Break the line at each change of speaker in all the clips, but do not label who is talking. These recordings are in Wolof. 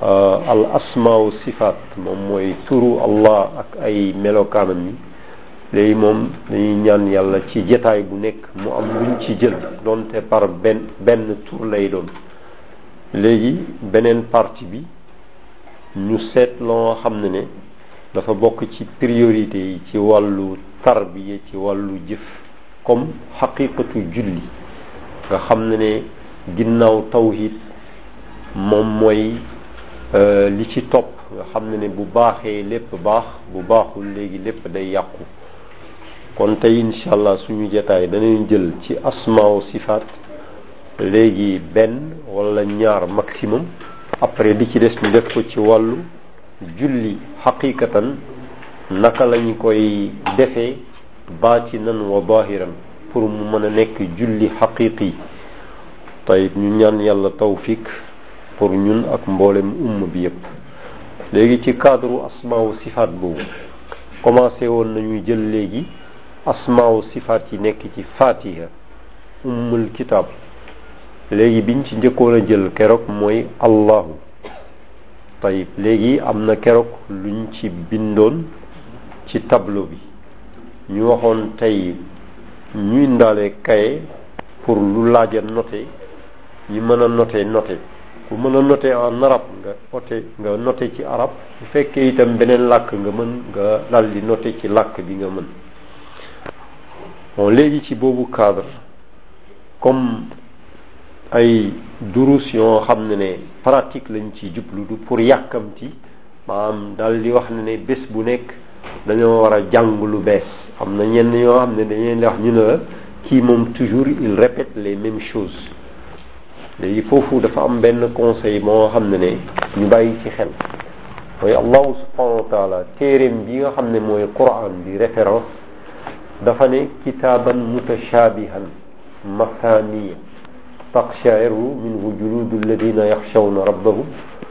al asmaaw sifaat moom mooy turu allah ak ay melokaanam yi léegi moom dañuy ñaan yàlla ci jataay bu nekk mu am luñ ci jël doonte par benn benn tur lay doon léegi beneen partie bi ñu seet loo xam ne ne dafa bokk ci priorité yi ci wàllu tarbiya ci wàllu jëf comme xaqiqatu julli nga xam ne ne ginnaaw tawhid moom mooy li ci topp nga xam ne ne bu baaxee lépp baax bu baaxul léegi lépp day yàqu kon tey incha allah suñu jataay danañ jël ci asmaaw sifaat léegi benn wala ñaar maximum après li ci des ñu def ko ci wàllu julli xaqiqatan naka lañu koy defee baatinan wa baahiran pour mu mën a nekk julli xaqiqi tayit ñu ñaan yàlla tawfiq pour ñun ak mboolem umma bi yépp léegi ci cadre asmaawu sifaat boobu commencé woon nañu jël léegi asmaawu sifaat yi nekk ci fatiha ummul kitaab léegi biñ ci njëkkoon a jël keroog mooy allahu tayib léegi am na keroog luñ ci bindoon ci tableau bi ñu waxoon tey ñu indaale kaye pour lu laaja noté ñi mën a noté noté ku mën a noté en arabe nga noté nga noté ci arabe bu fekkee itam beneen làkk nga mën nga dal di noté ci làkk bi nga mën bon léegi ci boobu cadre comme ay durus yoo xam ne ne pratique lañ ci jublu du pour yàkkamti maam dal di wax ne ne bés bu nekk dañoo war a jàng lu bees am na ñenn ñoo xam ne dañ leen di wax ñu ne la kii moom toujours il répète les mêmes choses léegi foofu dafa am benn conseil moo xam ne ne ñu bàyyi ci xel mooy allahu subhanahu wa taala téeréem bi nga xam ne mooy quran bi référence dafa ne kitaaban mutashabihan masaniya taqshairu minhu juludu alladina yaxshawna rabbahum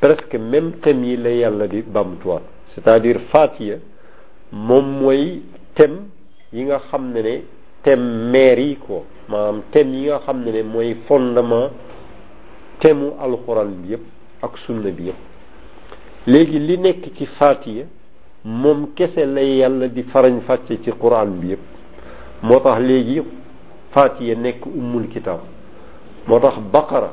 presque même thème yi la yàlla di bamtuwaat c'est-à-dire Fatiha moom mooy thème yi nga xam ne ne thème mère yi ko maanaam thème yi nga xam ne ne mooy fondement thème u alxuraan bi yëpp ak sunna bi yëpp léegi li nekk ci Fatiha moom kese la yàlla di farañ fàcce ci quran bi yëpp moo tax léegi Fatiha nekk ummul kitaab moo tax baqara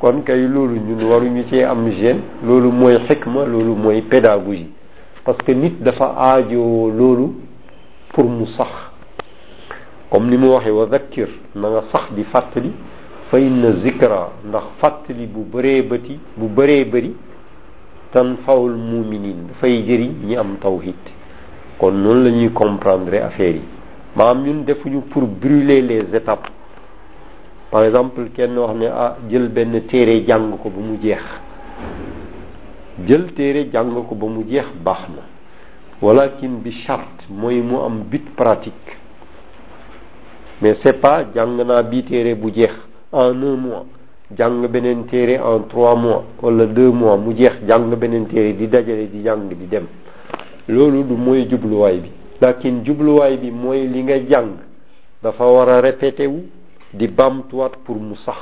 kon kay loolu ñun waruñu cee am gêne loolu mooy xikma loolu mooy pédagogie parce que nit dafa aajoo loolu pour mu sax comme ni mu waxee wa zakkir na nga sax di fàttali fa inna zikra ndax fàttali bu bëree bëti bu bëree bëri tan fawul muminin dafay jëriñ ñi am tawhid kon noonu la ñuy comprendre affaire yi maanaam ñun defuñu pour brûler les étapes par exemple kenn wax ne ah jël benn téere jàng ko ba mu jeex jël téere jàng ko ba mu jeex baax na walakin bi charte mooy mu am but pratique mais c'est pas jàng naa bii téere bu jeex en un mois jàng beneen téere en trois mois wala deux mois mu jeex jàng beneen téere di dajale di jàng di dem loolu du mooy jubluwaay bi lakin jubluwaay bi mooy li nga jàng dafa war a répété wu di bamtuwaat pour mu sax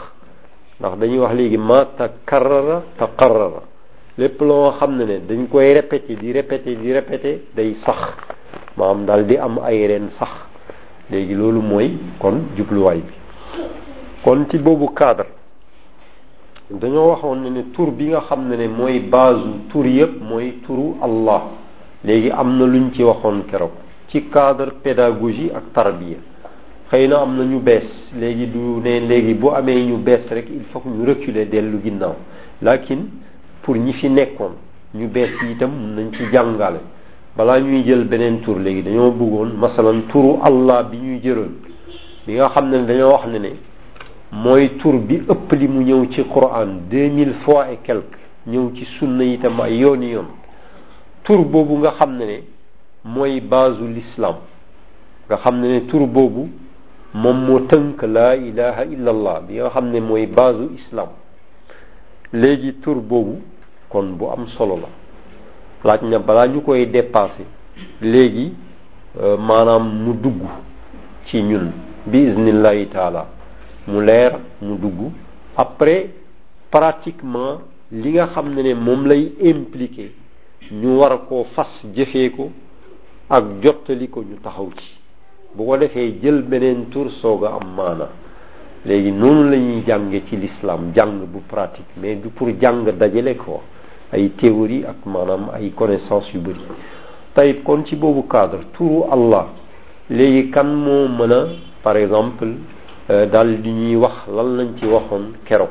ndax dañuy wax léegi ma takarrara taqarrara lépp loo xam ne ne dañ koy répété di répété di répété day sax maanaam daal di am ay reen sax léegi loolu mooy kon jubluwaay bi kon ci boobu cadre dañoo waxoon ne ne tur bi nga xam ne ne mooy base tur yëpp mooy turu Allah léegi am na luñ ci waxoon keroog ci cadre pédagogie ak tarbiya xëy na am na ñu bees léegi du ne léegi boo amee ñu bees rek il faut ñu reculer dellu ginnaaw lakin pour ñi fi nekkoon ñu bees yi itam mun nañ ci jàngale balaa ñuy jël beneen tur léegi dañoo bëggoon masalan turu allah bi ñuy jëloon bi nga xam ne dañoo wax ne ne mooy tur bi ëpp li mu ñëw ci quran deux mille fois et quelque ñëw ci sunna itam ay yooni yoon tur boobu nga xam ne ne mooy baasu lislaam nga xam ne ne tur boobu moom moo tënk laa ilaha illa allah bi nga xam ne mooy baasu islaam léegi tur boobu kon bu am solo la laaj na balaa ñu koy dépassé léegi maanaam mu dugg ci ñun bi iznillahi taala mu leer mu dugg après pratiquement li nga xam ne ne moom lay impliqué ñu war a koo fas jëfee ko ak jottali ko ñu taxaw ci bu ko defee jël beneen tur soog a am maana léegi noonu la ñuy jànge ci l'islam jàng bu pratique mais du pour jàng dajale ko ay théorie ak maanaam ay connaissance yu bëri tayib kon ci boobu cadre turu Allah léegi kan moo mën a par exemple daal di ñuy wax lan lañ ci waxoon keroog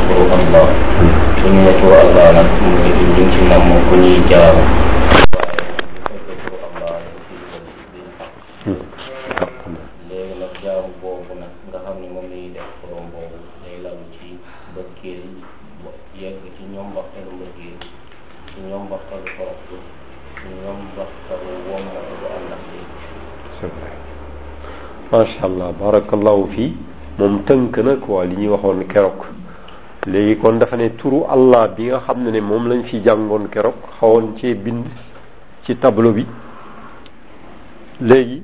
turu allah su ñu ne turu allah nag mooy ñu ngi ci namm ku ñuy jaamu léegi nag jaamu boobu nag nga xam ne moom lañuy def borom boobu day lalu ci bëggeel yegg ci ñoom waxtanu bëggeel njombaxtalu toroxlu njombaxtalu wommatu bu ànd ak lii
c'est vrai macha allah barakallahu fii moom tënk na quoi li ñuy waxoon keroog léegi kon dafa ne turu allah bi nga xam ne ne moom lañ fi jàngoon keroog xawoon cee bind ci tableau bi léegi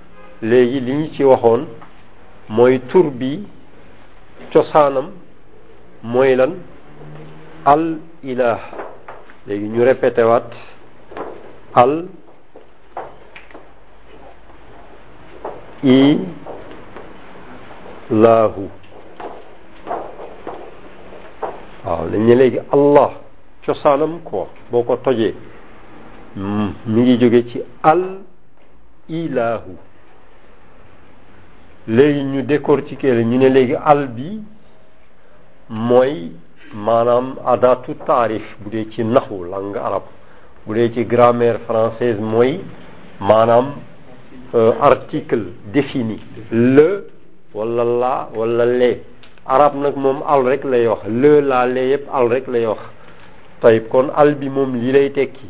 léegi li ñu ci waxoon mooy tur bi cosaanam mooy lan al ilah léegi ñu répété waat al ilahu waaw dañ ne léegi allah cosaanam quoi boo ko tojee mi ngi jóge ci al ilaahu léegi ñu décortiquer la ñu ne léegi al bi mooy maanaam adatu taarif bu dee ci naxu langue arab bu dee ci grammaire française mooy maanaam article défini le wala la wala lee arab nag moom al rek lay wax le la lee yëpp al rek lay wax tayib kon al bi moom lii lay tekki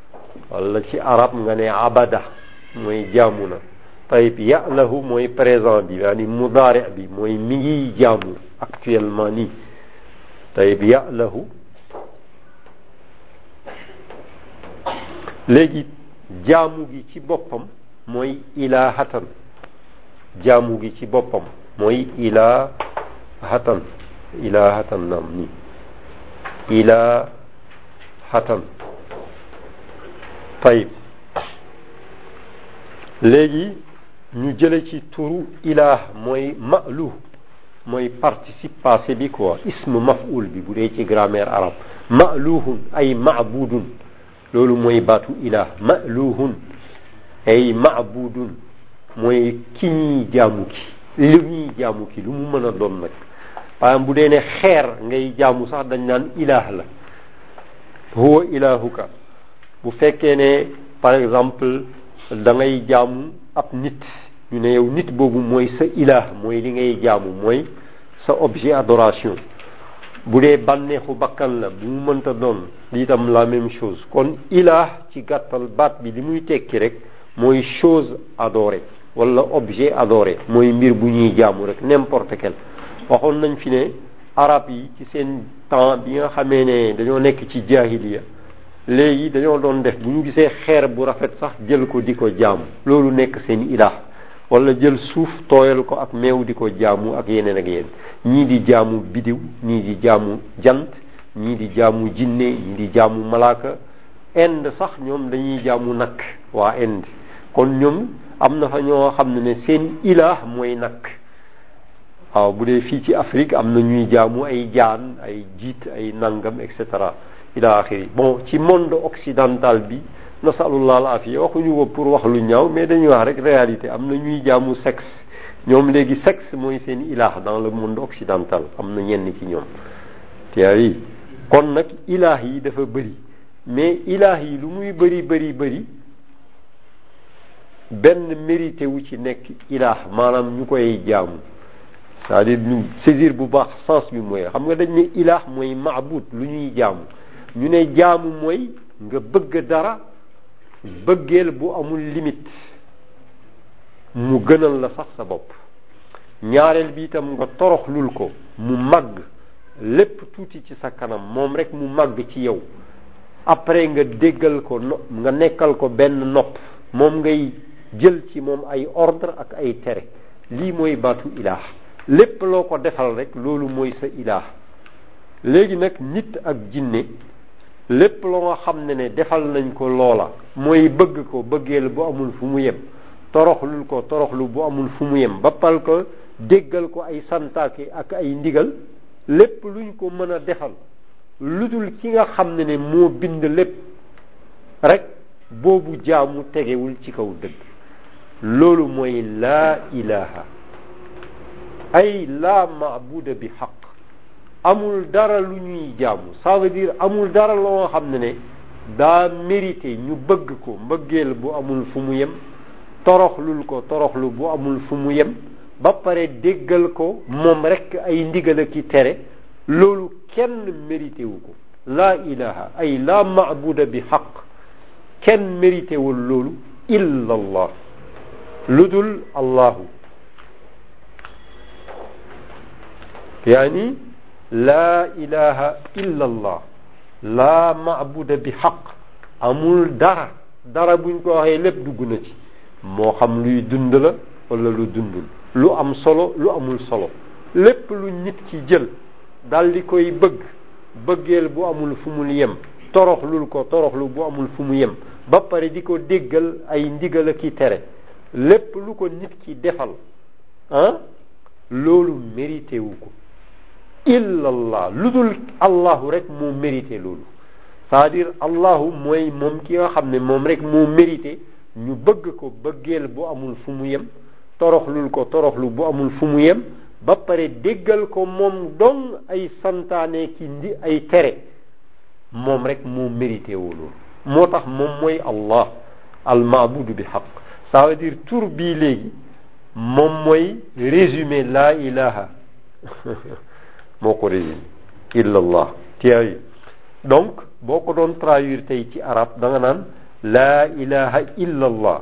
wala ci arab nga ne abada mooy jaamu na tayib ya lahu mooy présent bi yaani mudaari bi mooy mi ngi jaamu actuellement nii tayib ya lahu léegi jaamu gi ci boppam mooy ilaahatan jaamu gi ci boppam mooy ilaahatan ilaahatan naam nii ilaa xatal tayib léegi ñu jële ci turu ilaah mooy ma'lu mooy participe passé bi quoi ismu maf'ul bi bu dee ci grammaire arabe ma'luhun ay ma'budun loolu mooy baatu ilaah ma'luhun ay ma'budun mooy ki ñuy jaamu ki li ñuy jaamu ki lu mu mën a doon nag maanaam bu dee ne xeer ngay jaamu sax dañ naan ilaah la huwa ilahuka bu fekkee ne par exemple da ngay jaamu ab nit ñu ne yow nit boobu mooy sa ilah mooy li ngay jaamu mooy sa objet adoration bu dee bànneexu bakkan la bu mu mënta doon lii tam la même chose kon ilah ci gàttal baat bi li muy tekki rek mooy chose adorée wala objet adoré mooy mbir bu ñuy jaamu rek n'importe quel waxoon nañ fi ne arab yi ci seen temps bi nga xamee ne dañoo nekk ci jaahiliya léegi dañoo doon def bu ñu gisee xeer bu rafet sax jël ko di ko jaamu loolu nekk seen ilaah wala jël suuf tooyal ko ak meew di ko jaamu ak yeneen ak yeneen ñii di jaamu bidiw ñii di jaamu jant ñii di jaamu jinne ñii di jaamu malaaka Inde sax ñoom dañuy jaamu nag waa Inde kon ñoom am na fa ñoo xam ne ne seen ilaah mooy nag waaw bu dee fii ci Afrique am na ñuy jaamu ay jaan ay jiit ay nangam et cetera ila axiri bon ci monde occidental bi nasalullah al afiya waxuñu ko pour wax lu ñaaw mais dañuy wax rek réalité am na ñuy jaamu sexe ñoom léegi sexe mooy seen ilaah dans le monde occidental am na ñenn ci ñoom tiari kon nag ilaah yi dafa bëri mais ilaah yi lu muy bëri bëri bëri benn mérité wu ci nekk ilaah maanaam ñu koy jaamu c'est-à-dire ñu saisir bu baax sens bi mooy xam nga dañ ne ilaah mooy maabud lu ñuy jaamu ñu ne jaamu mooy nga bëgg dara bëggeel bu amul limite mu gënal la sax sa bopp ñaareel bi itam nga toroxlul ko mu màgg lépp tuuti ci sa kanam moom rek mu màgg ci yow après nga déggal ko no nga nekkal ko benn nopp moom ngay jël ci moom ay ordre ak ay tere lii mooy baatu ilaah lépp loo ko defal rek loolu mooy sa ilaah léegi nag nit ak jinne lépp loo nga xam ne ne defal nañ ko loola mooy bëgg ko bëggeel bu amul fu mu yem toroxlul ko toroxlu bu amul fu mu yem bappal ko déggal ko ay santaake ak ay ndigal lépp luñ ko mën a defal lu dul ki nga xam ne ne moo bind lépp rek boobu jaamu tegewul ci kaw dëgg loolu mooy laa ilaha ay laa maabuda bi xaq amul dara lu ñuy jaamu ça veut dire amul dara loo xam ne ne daa mérité ñu bëgg ko mbëggeel bu amul fu mu yem toroxlul ko toroxlu bu amul fu mu yem ba pare déggal ko moom rekk ay ndigal ak i tere loolu kenn mérité wu ko laa ilaha ay laa maabuda bi xaq kenn mérité wul loolu illa allah lu dul allahu yaani laa ilaha illa allah laa maabuda bi xaq amul dara dara buñ ko waxee lépp dugg na ci moo xam luy dund la wala lu dundul lu am solo lu amul solo lépp lu nit ci jël dal di koy bëgg bëggeel bu amul fu mu yem toroxlul ko toroxlu bu amul fu mu yem ba pare di ko déggal ay ndigal ak i tere lépp lu ko nit ki defal ah loolu mérité wu ko illallah lu dul allahu rek moo mérité loolu c'est-à-dire allahu mooy moom ki nga xam ne moom rek moo mérité ñu bëgg ko bëggeel bu amul fu mu yem toroxlul ko toroxlu bu amul fu mu yem ba pare déggal ko moom dong ay santaane ki ndi ay tere moom rek moo mérité woo loolu moo tax moom mooy allah al maabudu bi xaq ça veut dire tur bii léegi moom mooy résumé laa ilaha moo ko résumé illa allah tiayi donc boo ko doon traduire tey ci arab da nga naan laa ilaha illa allah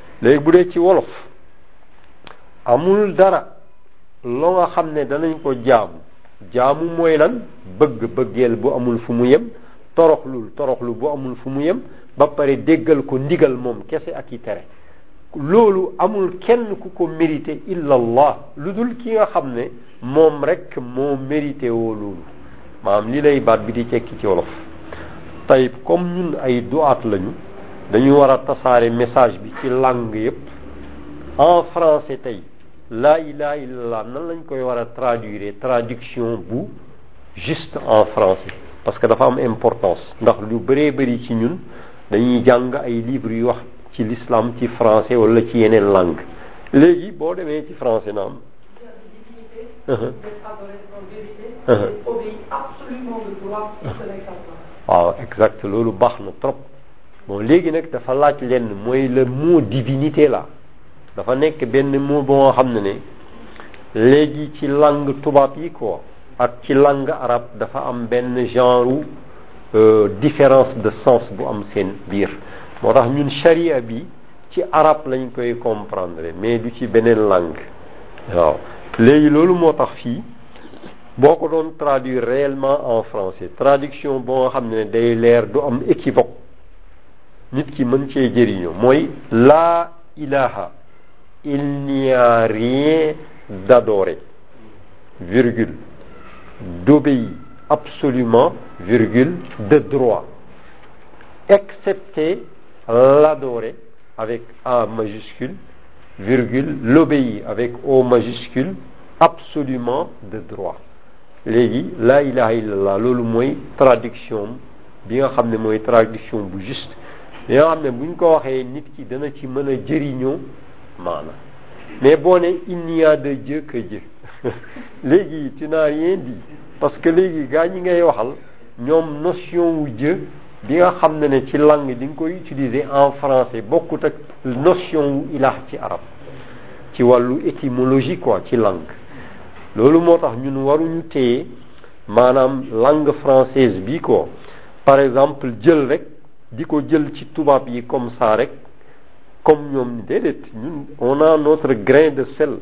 léegi bu dee ci wolof amul dara loo nga xam ne danañ ko jaamu jaamu mooy lan bëgg bëggeel bu amul fu mu yem toroxlul toroxlu bu amul fu mu yem ba pare déggal ko ndigal moom kese ak i tere loolu amul kenn ku ko mérité illa allah lu dul ki nga xam ne moom rek moo mérité woo loolu maanaam lii lay baat bi di tekki ci wolof tayib comme ñun ay duwaat lañu dañu war a tasaare message bi ci langue yëpp en français tey laa ilaha illallah nan lañ koy war a traduire traduction bu juste en français parce que dafa am importance ndax lu bëree bëri ci ñun dañuy jàng ay livres yu wax ci l'islam ci français wala ci yeneen langue léegi boo demee ci français naam waaw exact loolu baax na trop bon léegi nag dafa laaj lenn mooy le mot divinité la dafa nekk benn mot ba nga xam ne ne léegi ci langue tubaab yi quoi ak ci langue arabe dafa am benn genre différence de sens bu am seen biir moo tax ñun charia bi ci arab lañ koy comprendre mais du ci beneen langue waaw léegi loolu moo tax fii boo ko doon traduire réellement en français traduction boo nga xam ne day leer du am équivoque nit ki mën cee jëriñoo mooy laa ilaha il n'y a rien d'adorer virgule d'obéir absolument virgule de droit excepté l'adorer avec A majuscule, virgule, l'obéir avec O majuscule, absolument de droit. léegi laa ilaha illallah loolu mooy traduction bi nga xam ne mooy traduction bu juste bi nga xam ne buñ ko waxee nit ki dana ci mën a jëriñoo maana mais boo ne il n'y a de Dieu que Dieu léegi tu n'as rien dit parce que léegi gaa ñi ngay waxal ñoom notion wu Dieu bi nga xam ne ne ci langue di nga koy utiliser en français bokkut ak notion wu ilah ci arab ci wàllu étymologie quoi ci langue loolu moo tax ñun waruñu téye maanaam langue française bi ko par exemple jël rek di ko jël ci tubaab yi comme ça rek comme ñoom déedéet ñun on a notre grain de sel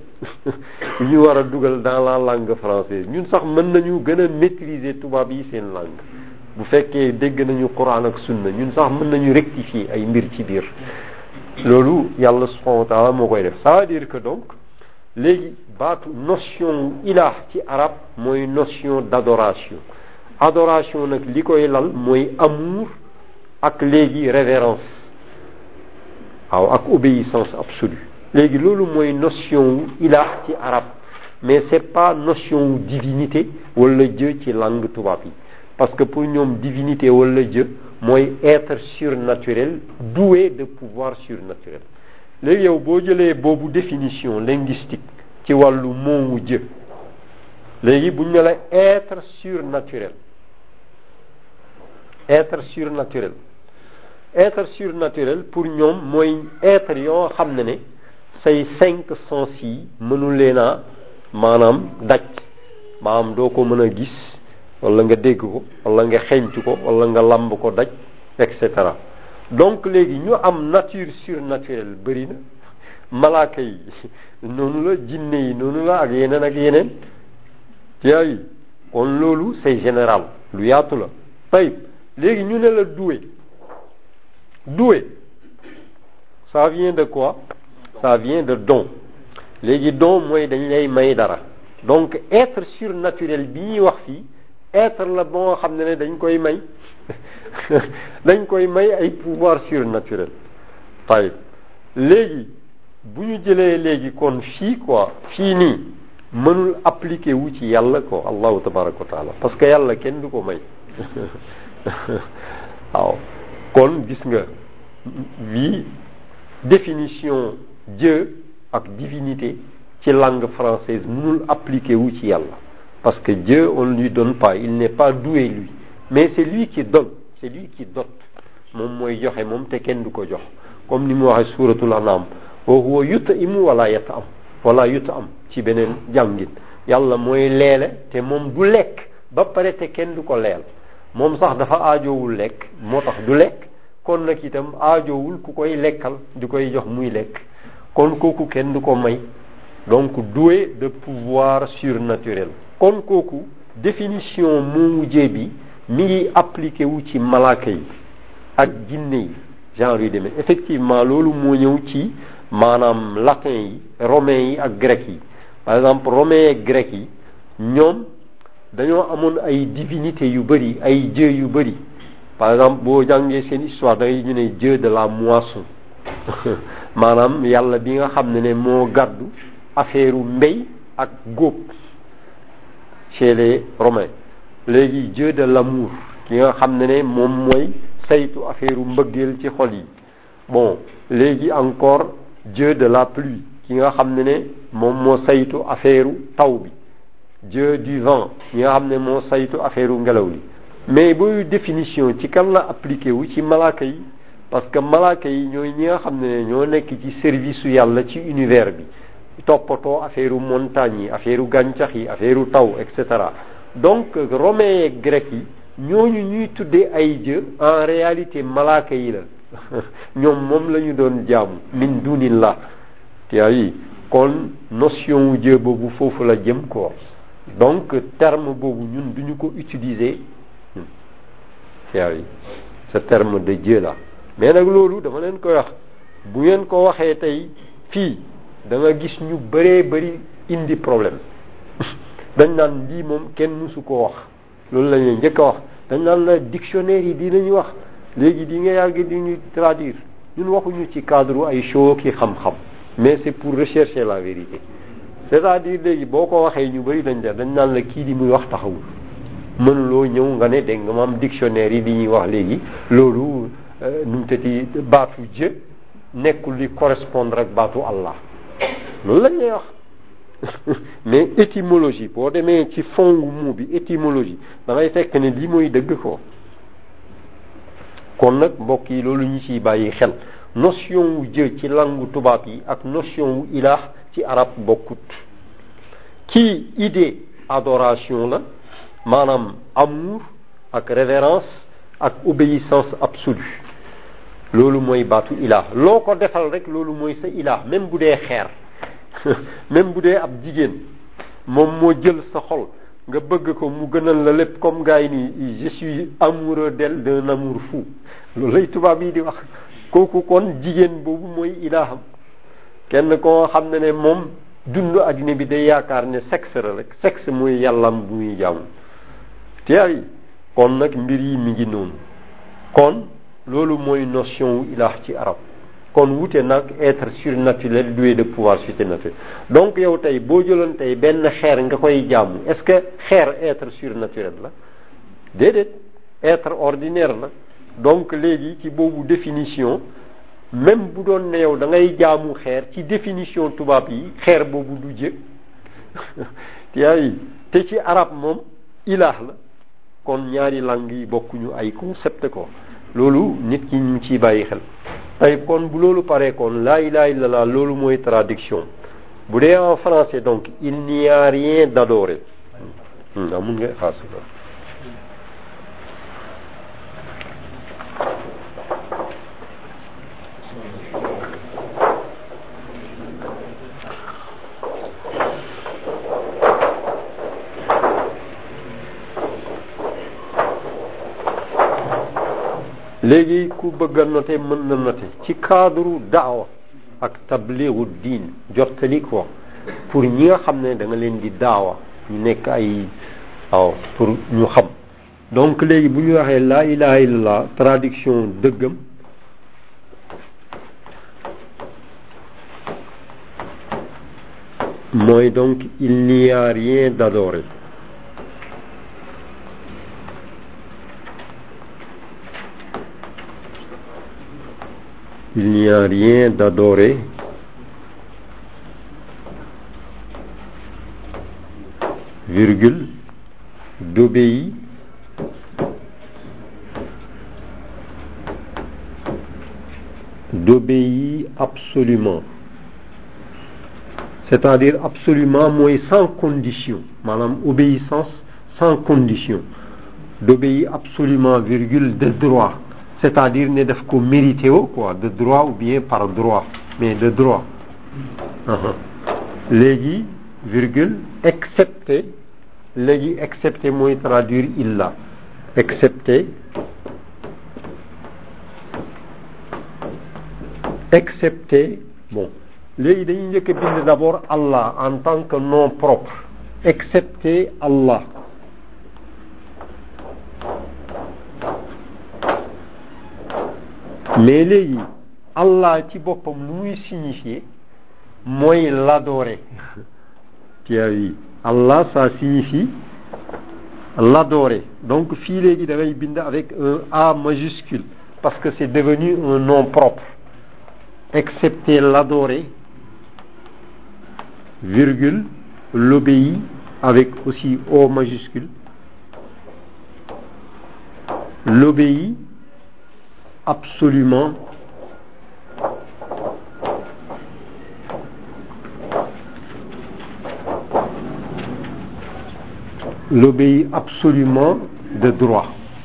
ñu war a dugal dans la langue française ñun sax mën nañu gën a maîtriser tubaab yi seen langue bu fekkee dégg nañu quran ak sunna ñun sax mën nañu rectifier ay mbir ci biir loolu yàlla subhanahu wa taala moo koy def ça veut dire que donc léegi baatu notion ilah ci arab mooy notion d'adoration adoration nag li koy lal mooy amour ak léegi révérence waaw ak obéissance absolue léegi loolu mooy notion wu ilah ci arab mais c'est pas notion wu divinité wala jë ci langue tubaab yi parce que pour ñoom divinité wala Dieu mooy être surnaturel doué de pouvoir surnaturel léegi yow boo jëlee boobu définition linguistique ci wàllu moomu Dieu léegi bu ñu la être surnaturel être surnaturel être surnaturel pour ñoom mooy être yoo xam ne ne say cinq sens yi mënu leen a maanaam daj maanaam doo ko mën a gis wala nga dégg ko wala nga xeeñtu ko wala nga lamb ko daj et cetera donc léegi ñu am nature surnaturelle bëri na malaaka yi noonu la jinne yi noonu la ak yeneen ak yeneen yaayu kon loolu c'est général lu yaatu la tayib léegi ñu ne la doué doué ça vient de quoi ça vient de don léegi don mooy dañ lay may dara donc être surnaturel bi ñuy wax fii être la boo xam ne ne dañ koy may dañ koy may ay pouvoir surnaturel tayib léegi bu ñu jëlee léegi kon fii quoi fii nii mënul appliquer wu ci yàlla ko allahu tabaraka wa taala parce que yàlla kenn du ko may waaw kon gis nga lii définition Dieu ak divinité ci langue française mënul appliquer wu ci yàlla parce que Dieu on ne lui donne pas il n'est pas doué lui mais c'est lui qui donne c'est lui qui dote moom mooy joxe moom te kenn du ko jox comme ni mu waxee suuratul anaam wa huwa yut'imu wala yat'am wala yut'am ci beneen jàngin yàlla mooy leele te moom du lekk ba pare te kenn du ko leel moom sax dafa aajowul lekk moo tax du lekk kon nag itam aajowul ku koy lekkal di koy jox muy lekk kon kooku kenn du ko may donc doué de pouvoir surnaturel kon kooku définition moo mujjee bi mi ngi appliqué wu ci malaaka yi ak jinne yi genre yu demee effectivement loolu moo ñëw ci maanaam latin yi romain yi ak grec yi par exemple romain ak grec yi ñoom dañoo amoon ay divinité yu bëri ay dieu yu bëri par exemple boo jàngee seen histoire da ngay ñu ne dieu de la moisson maanaam yàlla bi nga xam ne ne moo gàddu affaire mbey ak góob chez les romains léegi dieu de l'amour ki nga xam ne ne moom mooy saytu affaire mbëggeel ci xol yi bon léegi encore dieu de la pluie ki nga xam ne ne moom moo saytu affaire taw bi dieu du vent ki nga xam ne moo saytu affaire ngelaw li mais booy définition ci kan la appliqué wu ci malaaka yi parce que malaaka yi ñooy ñi nga xam ne ñoo nekk ci service su yàlla ci univers bi toppatoo affaire montagne yi affaire gàncax yi affaire taw et cetera donc romain yeeg grec yi ñooñu ñuy tuddee ay jë en réalité malaaka yi la ñoom moom la ñu doon jaamu min dunillah yaa yi kon notion wu jë boobu foofu la jëm ko donc terme boobu ñun duñu ko utiliser yaay sa terme de Dieu la mais nag loolu dama leen koy wax bu ngeen ko waxee tey fii da nga gis ñu bëree bëri indi problème dañ naan lii moom kenn mësu ko wax loolu la ñuy njëkk a wax dañ naan la dictionnaire yi dinañu wax léegi di nga yàgg di ñu traduire ñun waxuñu ci cadre ay show ki xam-xam mais c'est pour rechercher la vérité c'est-à-dire léegi boo ko waxee ñu bëri dañ da dañ naan la kii di muy wax taxawul mënuloo ñëw nga ne dégg nga maam dictionnaire yi li ñuy wax léegi loolu nu mu tëti baatu jë nekkul li correspondre ak baatu Allah loolu lañ lay wax mais étymologie boo demee ci fongu mot bi étymologie da ngay fekk ne lii mooy dëgg ko kon nag mbokk yi loolu ñu ciy bàyyi xel notion wu jë ci langu tubaab yi ak notion wu ilaax ci arab bokkut ci idée adoration la maanaam amour ak révérence ak obéissance absolue loolu mooy baatu ilaax loo ko defal rek loolu mooy sa ilaax même bu dee xeer même bu dee ab jigéen moom moo jël sa xol nga bëgg ko mu gënal la lépp comme gars yi nii je suis amoureux d'elle d'un amour fou loolu lay tubaab yi di wax kooku kon jigéen boobu mooy ilaaham kenn koo xam ne ne moom dund adduna bi day yaakaar ne sexe la rek sexe mooy yàllam bu muy jaamu tiyaar yi kon nag mbir yi mi ngi noonu kon loolu mooy notion wu ilaah ci arab kon wute nag être surnaturel doué de pouvoir surnaturel donc yow tey boo jëloon tey benn xeer nga koy jaamu est-ce que xeer être surnaturel la déedéet être ordinaire la donc léegi ci boobu définition même bu doon ne yow da ngay jaamu xeer ci définition tubaab yi xeer boobu du jë yaa te ci arab moom ilaah la kon ñaari langue yi bokkuñu ay concept ko loolu nit ki ñu ciy bàyyi xel tey kon bu loolu paree kon laa ilaha illallah loolu mooy traduction bu dee en français donc il n'y a rien d'adoré hmm, amun nga xaas léegi ku bëgg a noté mën na noté ci cadre daawa ak tabligu diin jottali ko pour ñi nga xam ne da nga leen di daawa ñu nekk ay waaw pour ñu xam donc léegi bu ñu waxee laa ilaha illallah traduction dëggam mooy donc il n'y a rien d'adoré il n'y a rien d'adoré. virgule, d'obéir, d'obéir absolument. c'est-à-dire absolument mooy sans condition maanaam obéissance sans condition d'obéir absolument virgule de droit c'est-à-dire ne daf ko mérité woo quoi de droit ou bien par droit mais de droit aha léegi virgule excepté léegi excepté mooy traduire illa excepté excepté bon léegi dañuy njëkk a bind d'abord Allah en tant que nom propre excepté Allah mais léegi Allah ci boppam lu muy signifier mooy l'adorer tu as vu Allah ça signifie l'adorer donc fii léegi da ngay bind avec un A majuscule parce que c'est devenu un nom propre excepté l'adorer virgule l'obéi avec aussi O majuscule l'obéi absolument l'obéit absolument de droit.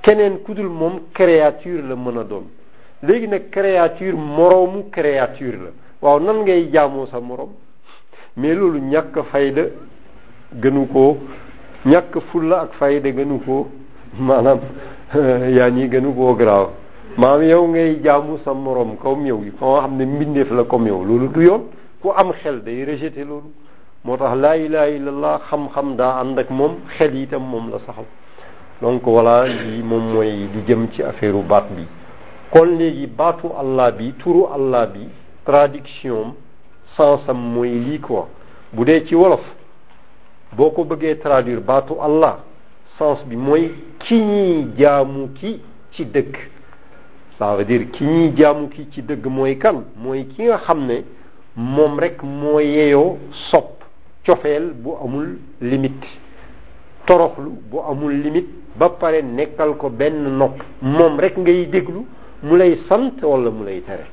keneen ku dul moom créature la mën a doon léegi nag créature moroomu créature la waaw nan ngay jaamoo sa moroom mais loolu ñàkk fayda gënu ko ñàkk fulla ak fayda gënu ko maanaam yaa ñi gënu koo garaaw maam yow ngay jaamu sa moroom comme yow yi ko xam ne mbindeef la comme yow loolu du yoon ku am xel day rejeté loolu moo tax laa ilaha illallah xam-xam daa ànd ak moom xel itam moom la saxal donc voilà lii moom mooy di jëm ci affaire u baat bi kon léegi baatu allah bi turu allah bi traduction sansam mooy lii quoi bu dee ci wolof boo ko bëggee traduire baatu allah sens bi mooy ki ñuy jaamu ki ci dëgg ça veut dire ki ñuy jaamu ki ci dëgg mooy kan mooy ki nga xam ne moom rek moo yeyoo sopp cofeel bu amul limite toroxlu bu amul limite ba pare nekkal ko benn nopp moom rek ngay déglu mu lay sant wala mu lay tere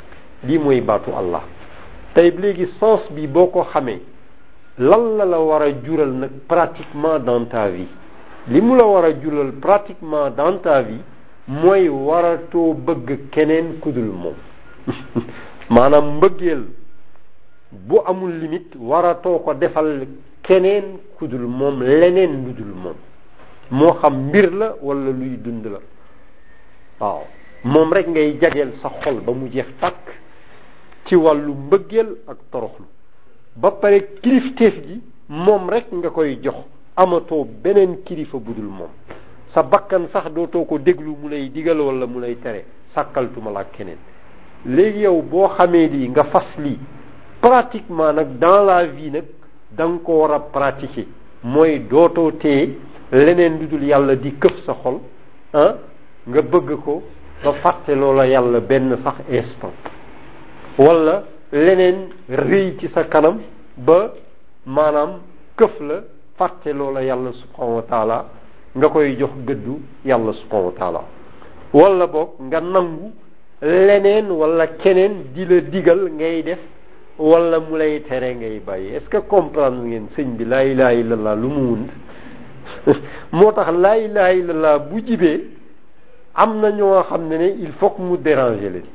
lii mooy baatu Allah tey léegi sens bi boo ko xamee lan la la war a jural nag pratiquement dans ta vie li mu la war a jural pratiquement dans ta vie mooy waratoo bëgg keneen ku dul moom maanaam mbëggeel bu amul limite waratoo ko defal keneen ku dul moom leneen lu dul moom moo xam mbir la wala luy dund la waaw moom rek ngay jageel sa xol ba mu jeex tàkk ci wàllu mbëggeel ak toroxlu ba pare kilifteef gi moom rek nga koy jox amatoo beneen kilifa bu dul moom sa bakkan sax dootoo ko déglu mu lay digal wala mu lay tere sàkkaltuma la ak keneen léegi yow boo xamee lii nga fas lii pratiquement nag dans la vie nag da nga ko war a pratiquer mooy dootoo téye leneen lu dul yàlla di këf sa xol ah nga bëgg ko ba fàtte loola yàlla benn sax instant wala leneen rëy ci sa kanam ba maanaam këf la fàtte loola yàlla subhanahu wa taala nga koy jox gëddu yàlla subhanahu wa taala wala boog nga nangu leneen wala keneen di la digal ngay def wala mu lay tere ngay bàyyi est-ce que comprendre ngeen sëñ bi laa ilaha illallah lu mu wund moo tax laa ilaha illallah bu jibee am na ñoo xam ne ne il faut que mu déranger leen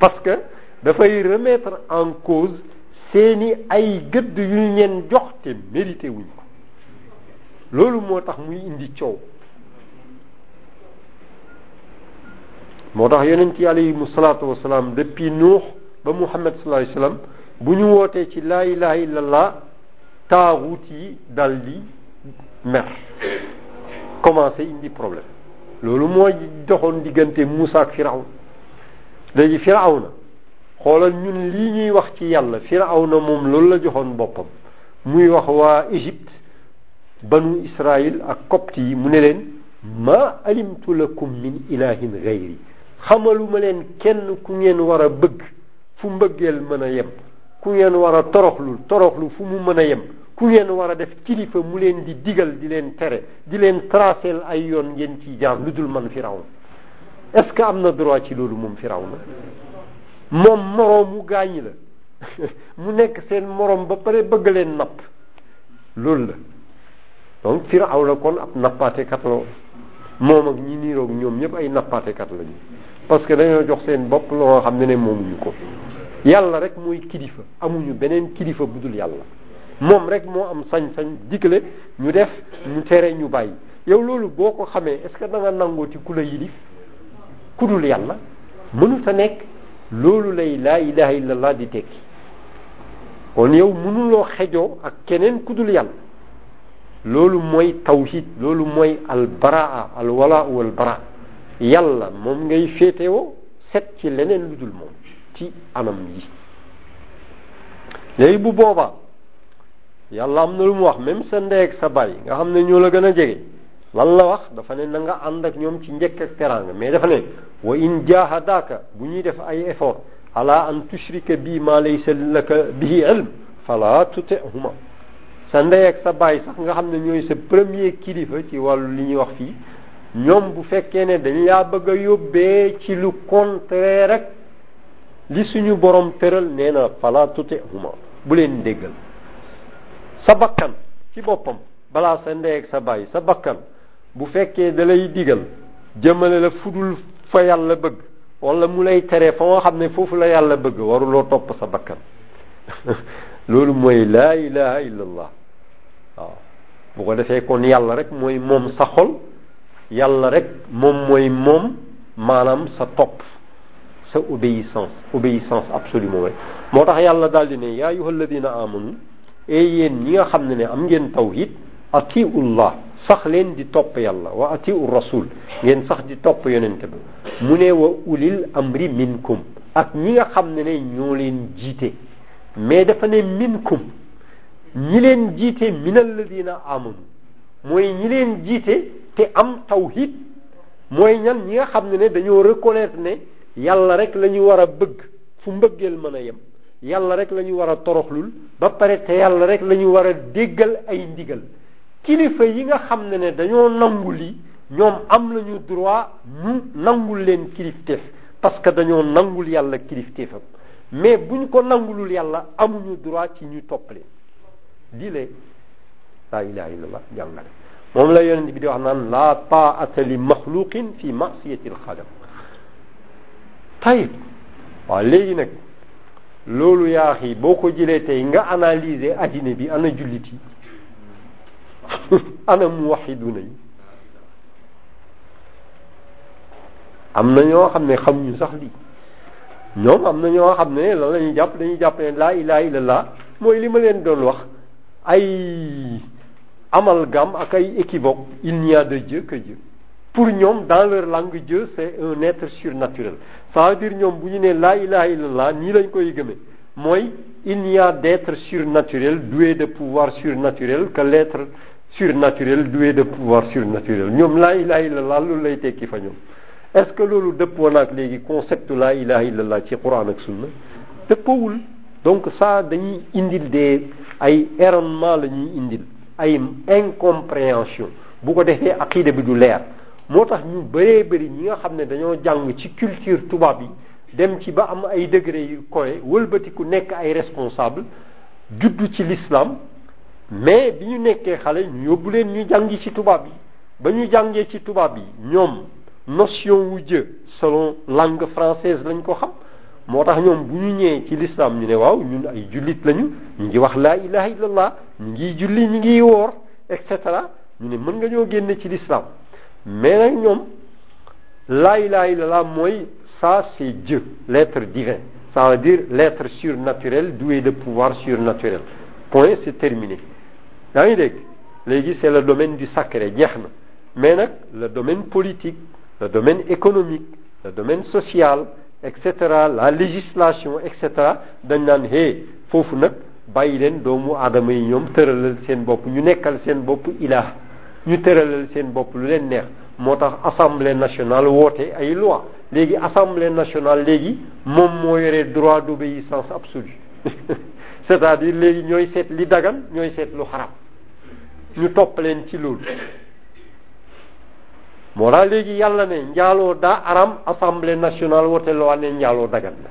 parce que dafay remettre en cause seeni ay gëdd yu ñu leen jox te mérité wuñ ko loolu moo tax muy indi coow moo tax yonent yi alayhimu salaatu wasalaam depuis nuux ba muhammad sallallahu alayhi wasallam bu ñu wootee ci laa ilaha illallah taaxut yi dal di mer commencé indi problème loolu moo doxoon diggante Moussa ak Firawn léegi Firawna xoolal ñun lii ñuy wax ci yàlla Firawna moom loolu la joxoon boppam muy wax waa Égypte banu Israël ak copte yi mu ne leen ma alimtu lakum min ilahin gayri xamaluma leen kenn ku ngeen war a bëgg fu mbëggeel mën a yem ku ngeen war a toroxlu toroxlu fu mu mën a yem ku ngeen war a def kilifa mu leen di digal di leen tere di leen tracel ay yoon ngeen ciy jaam lu dul man Firawna est-ce que am na droit ci loolu moom Firawna moom moroomu gaañi la mu nekk seen moroom ba pare bëgg leen napp loolu la donc Firawna kon ab nappaatekat la woon moom ak ñi niiroog ñoom ñëpp ay nappaatekat lañu parce que dañoo jox seen bopp loo nga xam ne ne moomuñu ko yàlla rek mooy kilifa amuñu beneen kilifa bu dul yàlla moom rek moo am sañ-sañ digle ñu def ñu tere ñu bàyyi yow loolu boo ko xamee est-ce que da nga nangoo ci ku la yilif ku dul yàlla mënut a nekk loolu lay laa ilaha illallah di tekki kon yow mënuloo xejoo ak keneen ku dul yàlla loolu mooy tawhid loolu mooy al baraa al wala wal bara yàlla moom ngay féetewoo set ci leneen lu dul moom ci anam yi léegi bu boobaa yàlla am na lu mu wax même sa ndey ak sa baay nga xam ne ñoo la gën a jege lan la wax dafa ne na nga ànd ak ñoom ci njëkk ak teraanga mais dafa ne wa in jahadaka bu ñuy def ay effort ala an tushrika bi ma laysa laka bihi ilm fala tutihuma sa ndey ak sa baay sax nga xam ne ñooy sa premier kilifa ci wàllu li ñuy wax fii ñoom bu fekkee ne dañ laa bëgg a yóbbee ci lu contraire rek li suñu borom tëral nee na fala tuti huma bu leen déggal sa bakkan ci boppam balaa sa ndey ak sa baay sa bakkan bu fekkee da lay digal jëmale la fudul fa yàlla bëgg wala mu lay tere fa nga xam ne foofu la yàlla bëgg waruloo topp sa bakkan loolu mooy laa ilaha illa allah waaw bu ko defee kon yàlla rek mooy moom sa xol yàlla rek moom mooy moom maanaam sa topp sa obéissance obéissance absolue moom rek moo tax yàlla daal di ne yaa ayuha alladina amanu e yéen ñi nga xam ne ne am ngeen tawhid atiu llah sax leen di topp yàlla wa atiu rasul ngeen sax di topp yonente bi mu ne wa ulil amri minkum ak ñi nga xam ne ne ñoo leen jiite mais dafa ne minkum ñi leen jiite min alladina amanu mooy ñi leen jiite te am tawhid mooy ñan ñi nga xam ne ne dañoo reconnaître ne yàlla rek la ñu war a bëgg fu mbëggeel mën a yem yàlla rek la ñu war a toroxlul ba pare te yàlla rek la ñu war a déggal ay ndigal kilifa yi nga xam ne ne dañoo nangu li ñoom am nañu droit ñu nangul leen kilifteef parce que dañoo nangul yàlla kilifteefam mais bu ñu ko nangulul yàlla amuñu droit ci ñu topp leen di lee laa ilaha illallah jàngale moom la yonent bi di wax naan la taata li maxluqin fi masiyati alxaaliq tayib waaw léegi nag loolu yaa xii boo ko jëlee tey nga analyser addina bi ana jullit yi ana muwaxiduna yi am na ñoo xam ne xamuñu sax lii ñoom am na ñoo xam ne lan la ñuy jàpp dañuy jàpp ne laa ilaha illallah mooy li ma leen doon wax ay amalgame ak ay équivoque il n'y a de Dieu que Dieu pour ñoom dans leur langue Dieu c'est un être surnaturel ça veut dire ñoom bu ñu nee laa ilaha illallah nii lañ koy gëmee mooy il n'y a d'être surnaturel doué de pouvoir surnaturel que l'être surnaturel doué de pouvoir surnaturel ñoom laa ilaha illallah loolu lay tekki fa ñoom est-ce que loolu dëppoo naag léegi concept laa ilaha illallah ci quran ak sunna dëppoowul donc ça dañuy indil des ay erronement la ñuy indil ay incompréhension bu ko defee aqida bi du leer moo tax ñu bëree bëri ñi nga xam ne dañoo jàng ci culture tubaab yi dem ci ba am ay degré yu kowe wëlbati ku nekk ay responsable juddu ci l'islam mais bi ñu nekkee xale ñu yóbbu leen ñu jàngi ci tubaab yi ba ñu jàngee ci tubaab yi ñoom notion wu jë selon langue française lañ ko xam moo tax ñoom bu ñu ñëwee ci l'islam ñu ne waaw ñun ay jullit lañu ñu ngi wax laa ilaha illallah ñu ngi julli ñu ngi woor et cetera ñu ne mën nga ñoo génne ci l'islam mais nag ñoom laa ilaha illallah mooy ça c'est Dieu l'être divin ça veut dire l'être surnaturel doué de pouvoir surnaturel point c'est terminé yaa ngi dégg léegi c'est le domaine du sacré jeex na mais nag le domaine politique le domaine économique le domaine social et cetera la législation et cetera dañ naan hé foofu nag bàyyi leen doomu aadama yi ñoom tëralal seen bopp ñu nekkal seen bopp ilaah ñu tëralal seen bopp lu leen neex moo tax assemblée nationale woote ay loi léegi assemblée nationale léegi moom moo yoree droit d'obéissance absolue c'est-à-dire léegi ñooy seet li dagan ñooy seet lu xaram ñu topp leen ci loolu moo tax léegi yàlla ne njaaloo daa aram assemblée nationale wote loi ne njaaloo dagan na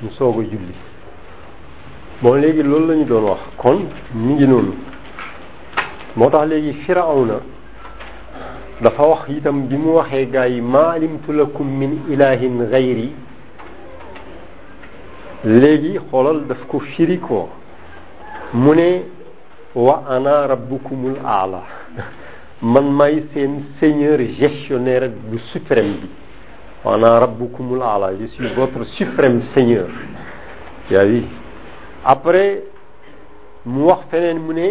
mu soog a julli bon léegi loolu la ñu doon wax kon mi ngi noonu moo tax léegi firawna dafa wax itam bi mu waxee gaa yi ma alimtu lakum min ilahin gayri léegi xoolal daf ko firi ko mu ne wa ana rabbukumul aala man may seen seigneur gestionnaire bu suprême bi Ana rabbukumul ala, je suis votre suprême Seigneur. Yaa wi après mu wax feneen mu ne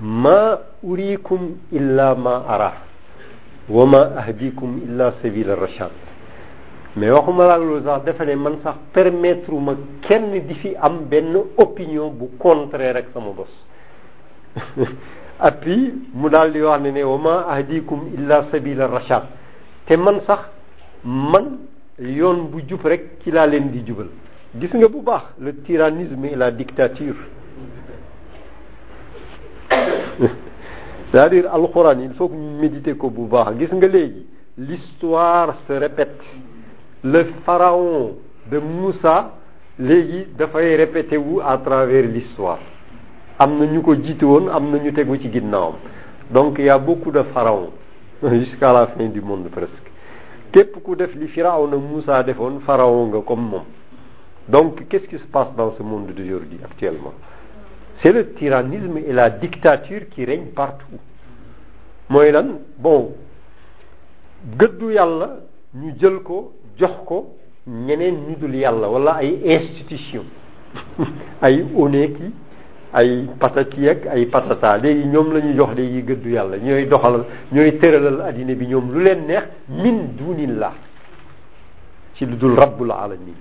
ma urikum illa ma ara wa ma ahdikum illa sabila rachad mais waxuma laa loolu sax dafa ne man sax permettre ma kenn di fi am benn opinion bu contraire ak sama bos ak fii mu daal di wax ne ne wa ma ahdikum illa sabila rachad te man sax man yoon bu jub rek ci laa leen di jubal gis nga bu baax le tyrannisme et la dictature c'est-à-dire alxuraan il faut que ñu méditer ko bu baax gis nga léegi l'histoire se répète le pharaon de Moussa léegi dafay répété wu à travers l'histoire am na ñu ko jiite woon am na ñu tegu ci ginnaawam donc y a beaucoup de pharaons jusqu'à la fin du monde presque képp ku def li Firawna Moussa defoon pharaon nga comme moom donc qu'est-ce qui se passe dans ce monde d'aujourd'hui actuellement c'est le tyrannisme et la dictature qui règne partout mooy lan bon gëddu yàlla ñu jël ko jox ko ñeneen ñu dul yàlla wala ay institution ay oneek yi ay patati ak ay patata léegi ñoom la ñu jox léegi gëddu yàlla ñooy doxalal ñooy tëralal addina bi ñoom lu leen neex min dunillah ci lu dul rabbul alamin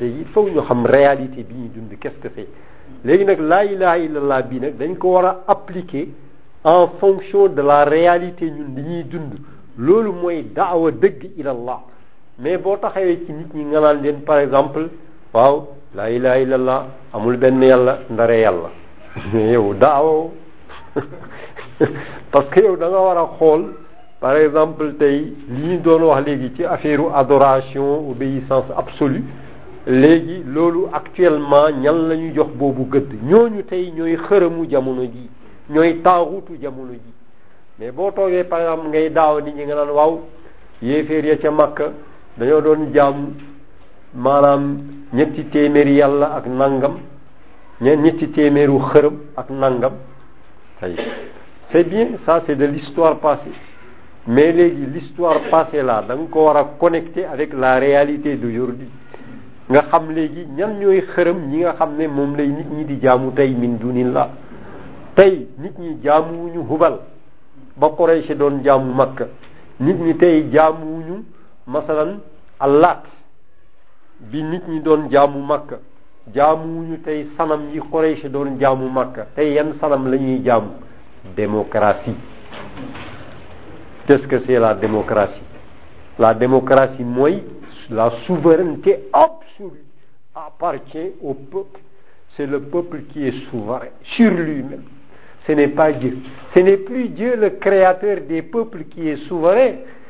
léegi il faut ñu xam réalité bi ñuy dund qu'est-ce que c'est léegi nag laa ilaha illallah bii nag dañ ko war a appliquer en fonction de la réalité ñun li ñuy dund loolu mooy daawa dëgg ilallah mais boo taxawee ci nit ñi nga naan leen par exemple waaw laa ilaha illallah amul benn yàlla ndare yàlla mais yow daaw parce que yow da nga war a xool par exemple tey li ñu doon wax léegi ci affaire adoration obéissance absolue léegi loolu actuellement ñan la ñu jox boobu gëdd ñooñu tey ñooy xërëmu jamono ji ñooy taaxutu jamono ji mais boo toogee par exemple ngay daaw nit ñi nga naan waaw yéeféer ya ca Makka dañoo doon jaamu maanaam ñetti téeméeri yàlla ak nangam ñe- ñetti téeméeru xërëm ak nangam tey c'est bien ça c'est de l'histoire passée mais léegi l'histoire passée là da nga ko war a connecter avec la réalité d'aujourd'hui nga xam léegi ñan ñooy xërëm ñi nga xam ne moom lay nit ñi di jaamu tey min dunillah tey nit ñi jaamuwuñu hubal ba Quraysh doon jaamu Makka nit ñi tey jaamuwuñu masalan allaat bi nit ñi doon jaamu màkka jaamuwuñu tey sanam yi Quraysh doon jaamu màkka tey yan sanam la ñuy jaamu démocratie qu'est-ce que c'est la démocratie la démocratie mooy la souveraineté absolue appartient au peuple c'est le peuple qui est souverain sur lui-même ce n'est pas Dieu ce n'est plus Dieu le créateur des peuples qui est souverain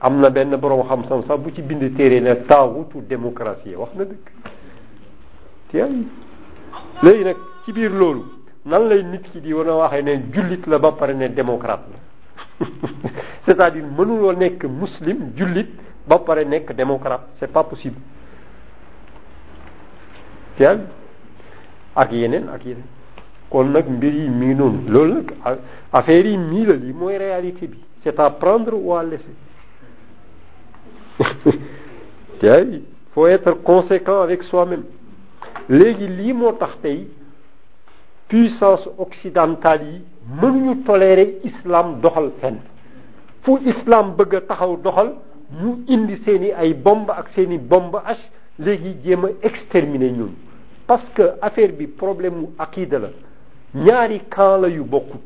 am na benn borom xam-xam sax bu ci bind téere ne taaxutu démocratie wax na dëgg tiyaay léegi nag ci biir loolu nan lay nit ki di war a waxee ne jullit la ba pare ne démocrate la c'est-à-dire mënuloo nekk muslim jullit ba pare nekk démocrate c'est pas possible tiyaay ak yeneen ak yeneen kon nag mbir yi mi ngi noonu loolu nag affaire yi nii la lii mooy réalité bi c'est à prendre ou à laisser il faut être conséquent avec soi-même léegi lii moo tax tey puissance occidentale yi mënuñu tolérer islam doxal fenn fu islam bëgg a taxaw doxal ñu indi seeni ay bomb ak seeni bomb H léegi jéem a exterminer ñun parce que affaire bi problème mu aqida la ñaari camp la yu bokkut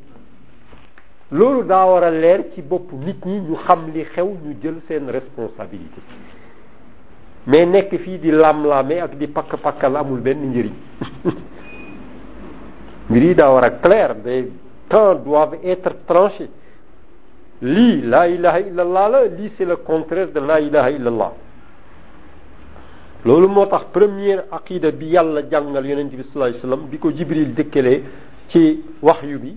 loolu daa war a leer ci bopp nit ñi ñu xam li xew ñu jël seen responsabilité mais nekk fii di lam-lame ak di pakk-pakkal amul benn njëriñ mbir yi daa war a clair des temps doivent être tranchés lii laa ilaha illallah la lii c'est le contraire de laa ilaha illallah loolu moo tax première aqida bi yàlla jàngal yonent bi sallallahu alayhi wasallam bi ko jibril dëkkalee ci waxyu bi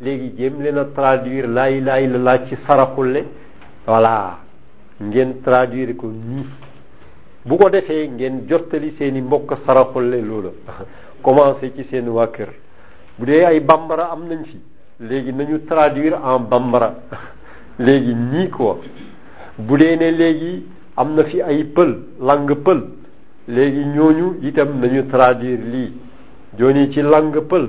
léegi jéem leen a traduire laa ilaaha illallaah ci saraxulle voilà ngeen traduire ko nii bu ko defee ngeen jottali seen i mbokk saraxulle loola commencé ci seen waa kër bu dee ay bambara am nañ fi léegi nañu traduire en bambara léegi nii quoi bu dee ne léegi am na fi ay pël langue pël léegi ñooñu itam nañu traduire lii jooni ci langue pël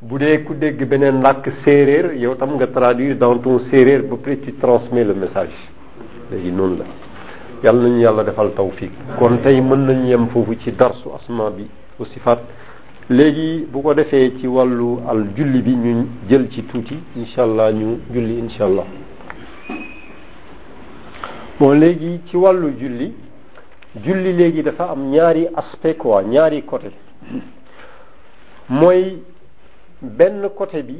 bu dee ku dégg beneen làkk séeréer yow tam nga traduire dans ton séeréer ba pare ci transmet le message léegi noonu la yàlla nañu yàlla defal tawfiq kon tey mën nañu yem foofu ci darsu asma bi wa sifaat léegi bu ko defee ci wàllu al julli bi ñu jël ci tuuti incha allah ñu julli incha allah bon léegi ci wàllu julli julli léegi dafa am ñaari aspect quoi ñaari côté mooy benn côté bi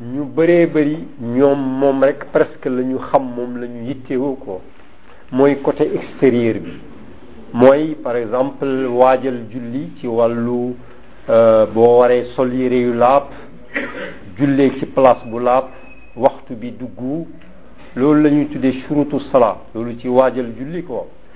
ñu bëree bëri ñoom moom rek presque la ñu xam moom la ñu yittewoo ko mooy côté extérieur bi mooy par exemple waajal julli ci wàllu boo waree sol yére yu laab jullee ci place bu laab waxtu bi dugg loolu la ñuy tuddee shurutu salaa loolu ci waajal julli ko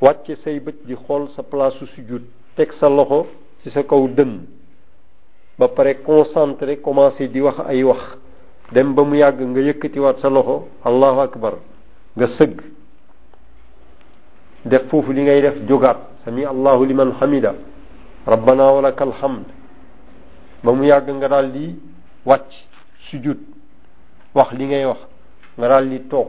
wàcce say bët di xool sa palaasu sujud teg sa loxo ci sa kaw dënn ba pare concentré commencé di wax ay wax dem ba mu yàgg nga yëkkatiwaat sa loxo allahu akbar nga sëgg def foofu li ngay def jógaat sami allahu liman hamida rabbana walaka alhamd ba mu yàgg nga daal di wàcc sujud wax li ngay wax nga daal di toog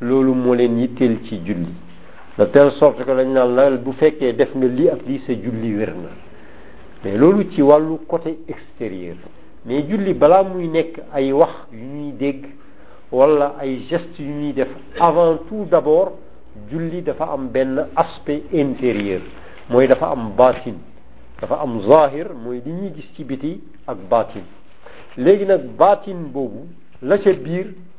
loolu moo leen yitteel ci julli de telle sorte que dañ naan la bu fekkee def nga lii ak lii sa julli wér na mais loolu ci wàllu côté extérieur mais julli balaa muy nekk ay wax yu ñuy dégg wala ay gestes yu ñuy def avant tout d'abord julli dafa am benn aspect intérieur mooy dafa am baatin dafa am zahir mooy li ñuy gis ci biti ak baatin léegi nag baatin boobu la ca biir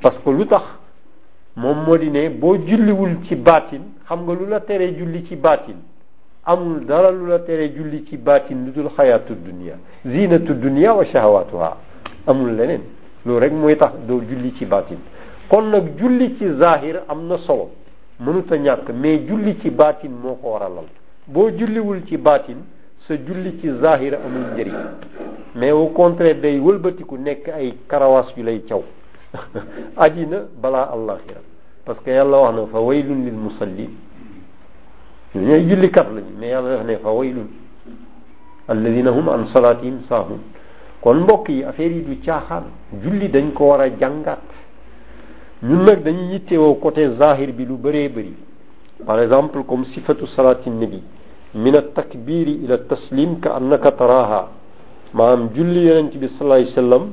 parce que lu tax moom moo di ne boo julliwul ci baatin xam nga lu la teree julli ci baatin amul dara lu la teree julli ci baatin lu dul xayaatu dunia zinatu dunia wa shahawatuha amul leneen loolu rek mooy tax doo julli ci baatin kon nag julli ci zahir am na solo mënut a ñàkk mais julli ci baatin moo ko war a lal boo julliwul ci baatin sa julli ci zahir amul njëriñ mais au contraire day wëlbatiku nekk ay karawaas yu lay caw àddina balaa àllaaxira parce que yàlla wax na fa waylun lil musallin ñooy jullikat lañu mais yàlla def ne fa waylun alladina hum an salaatihim saahun kon mbokk yi affaire yi du caaxaan julli dañ ko war a jàngaat ñun nag dañuy yittewoo côté zahir bi lu bëree bëri par exemple comme sifatu salaati nabi min at takbiri ila taslim ka annaka taraha maanaam julli yonent bi sallallahu alayhi wasallam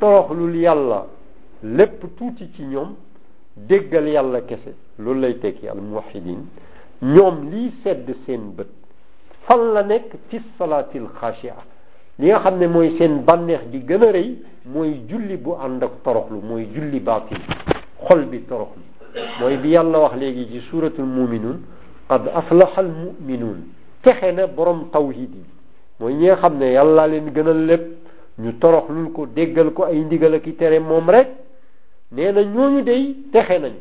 toroxlul yàlla lépp tuuti ci ñoom déggal yàlla kese loolu lay tekki al muwahidin ñoom lii sedd seen bët fan la nekk fi salaatil xaashia li nga xam ne mooy seen bànneex di gën a rëy mooy julli bu ànd ak toroxlu mooy julli baatin xol bi toroxlu mooy bi yàlla wax léegi ci suuratul muminuun qad aflaha al muminuun texe na borom tawhid yi mooy ñi nga xam ne yàlla leen gënal lépp ñu torox lul ko déggal ko ay ndigal ak i tere moom rek nee na ñooñu day texe nañu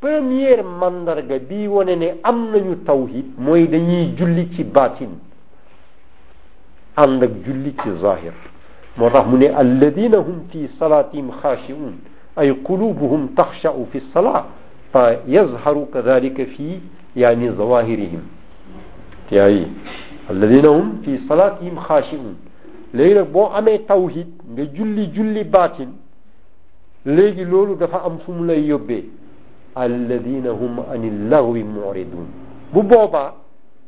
première mandarga bi wane ne am nañu tawhid mooy dañuy julli ci baatin ànd ak julli ci zahir moo tax mu ne alladina hum fi salatihim xaashiun ay qulubuhum taxshau fi salaa fa yazharu kadalika fi yaani zawahirihim yaa yi alladina hum fi salatihim xaashiun léegi nag boo amee tawhid nga julli julli baatin léegi loolu dafa am fu mu lay yóbbee alladina hum ani lagwi muridun bu boobaa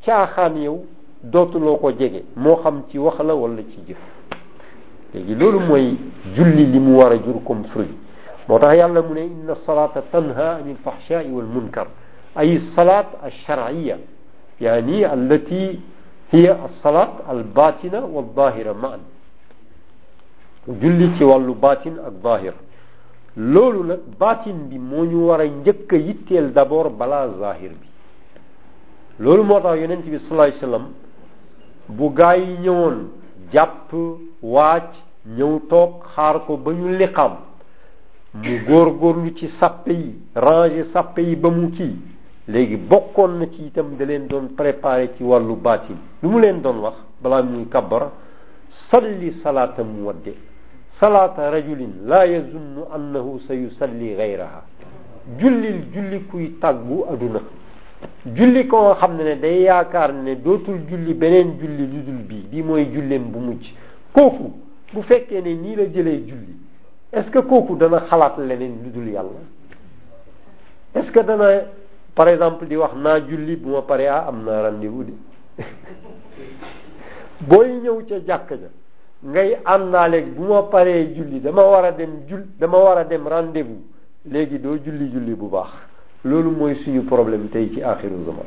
caaxaan yow dootuloo ko jege moo xam ci wax la wala ci jëf léegi loolu mooy julli li mu war a jur comme fruit moo tax yàlla mu ne inna salata tanha anil fahshai wal munkar ay salaat al sharciya yaani allati hiya al salaat al baatina wal zaahira maan julli ci wàllu baatin ak zaahir loolu nag baatin bi moo ñu war a njëkk a yitteel d'abord balaa zaahir bi loolu moo tax yonent bi sallallahu alayhi wasallam bu gaa yi ñëwoon jàpp waaj ñëw toog xaar ko ba ñu liqaam mu góorgóorlu ci sàppe yi ranger sàppe yi ba mu kii léegi bokkoon na ci itam da leen doon préparer ci wàllu baatin lu mu leen doon wax balaa muy kabbara salli salaata muwaddi salaata rajulin laa yazunnu annahu sa yusalli gayraha jullil julli kuy tàggu aduna julli ko nga xam ne ne day yaakaar ne dootul julli beneen julli lu dul bii bii mooy julleem bu mujj kooku bu fekkee ne nii la jëlee julli est-ce que kooku dana xalaat leneen lu dul yàlla est-ce que dana par exemple di wax naa julli bu ma paree ah am naa rendez-vous de booy ñëw ca jàkk ja ngay àndaaleeg bu ma paree julli dama war a dem jul dama war a dem rendez-vous léegi doo julli julli bu baax loolu mooy suñu problème tey ci axiru zaman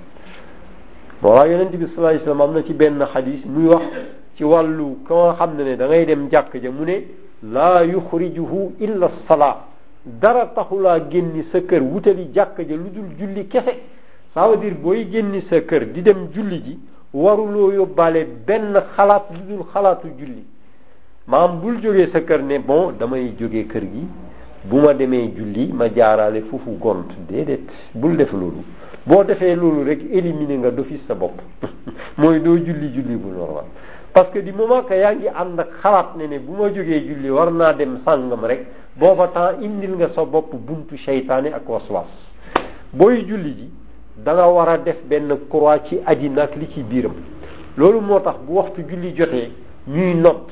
walla yonent bi sallallahu alayhi wasallam am na ci benn xadis muy wax ci wàllu ka nga xam ne ne da ngay dem jàkk ja mu ne laa yuxrijuhu illa salaa dara taxulaa génni sa kër wutali jàkk ja lu dul julli kese ça veut dire booy génni sa kër di dem julli ji waruloo yóbbaale benn xalaat lu dul xalaatu julli maam bul jógee sa kër ne bon damay jógee kër gi bu ma demee julli ma jaaraale foofu gont déedéet bul def loolu boo defee loolu rek éliminer nga d'office sa bopp mooy doo julli julli bu normal parce que du moment que yaa ngi ànd ak xalaat ne ne bu ma jógee julli war naa dem sàngam rek booba temps indil nga sa bopp buntu seytaane ak waswas booy julli ji da nga war a def benn croix ci àddina ak li ci biiram loolu moo tax bu waxtu julli jotee ñuy nodd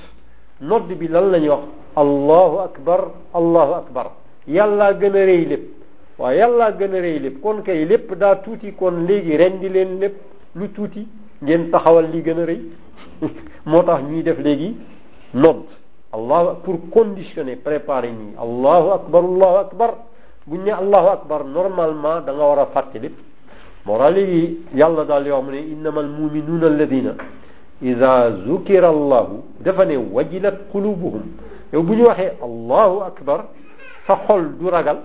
nodd bi lan la ñuy wax allahu akbar allahu akbar yàllaa gën a rëy lépp waaw yàllaa gën a rëy lépp kon kay lépp daa tuuti kon léegi rendi leen lépp lu tuuti ngeen taxawal li gën a rëy moo tax ñuy def léegi nodd allahu pour conditionner préparer ñi allahu akbar allahu akbar bu ñu ne allahu akbar normalement da nga war a fàtte lépp moo tax léegi yàlla daal di wax mu ne innama almuminuuna alladina ida zukira allahu dafa ne wajilat qulubuhum yow bu ñu waxee allahu akbar sa xol du ragal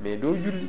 mais doo julli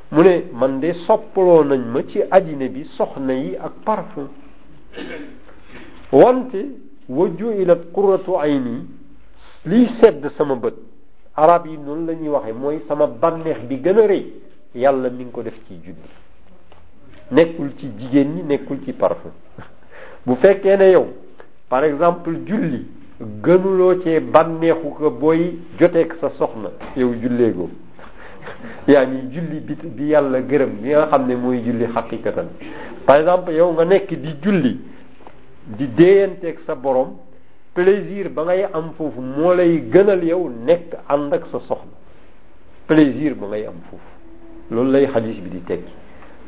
mu ne man de soppaloo nañ ma ci àddina bi soxna yi ak parfum wante wa ju'ilat qurratu ayni liy sedd sama bët arab yi noonu la ñuy waxee mooy sama bànneex bi gën a rëy yàlla mi ngi ko def ci julli nekkul ci jigéen ñi nekkul ci parfum bu fekkee ne yow par exemple julli gënuloo cee bànneexu ko booy joteek sa soxna yow julleegoo yaa ngi julli bi bi yàlla gërëm bi nga xam ne mooy julli xaqiqatan par exemple yow nga nekk di julli di déeyanteeg sa borom plaisir ba ngay am foofu moo lay gënal yow nekk ànd ak sa soxna plaisir ba ngay am foofu loolu lay xadis bi di tekki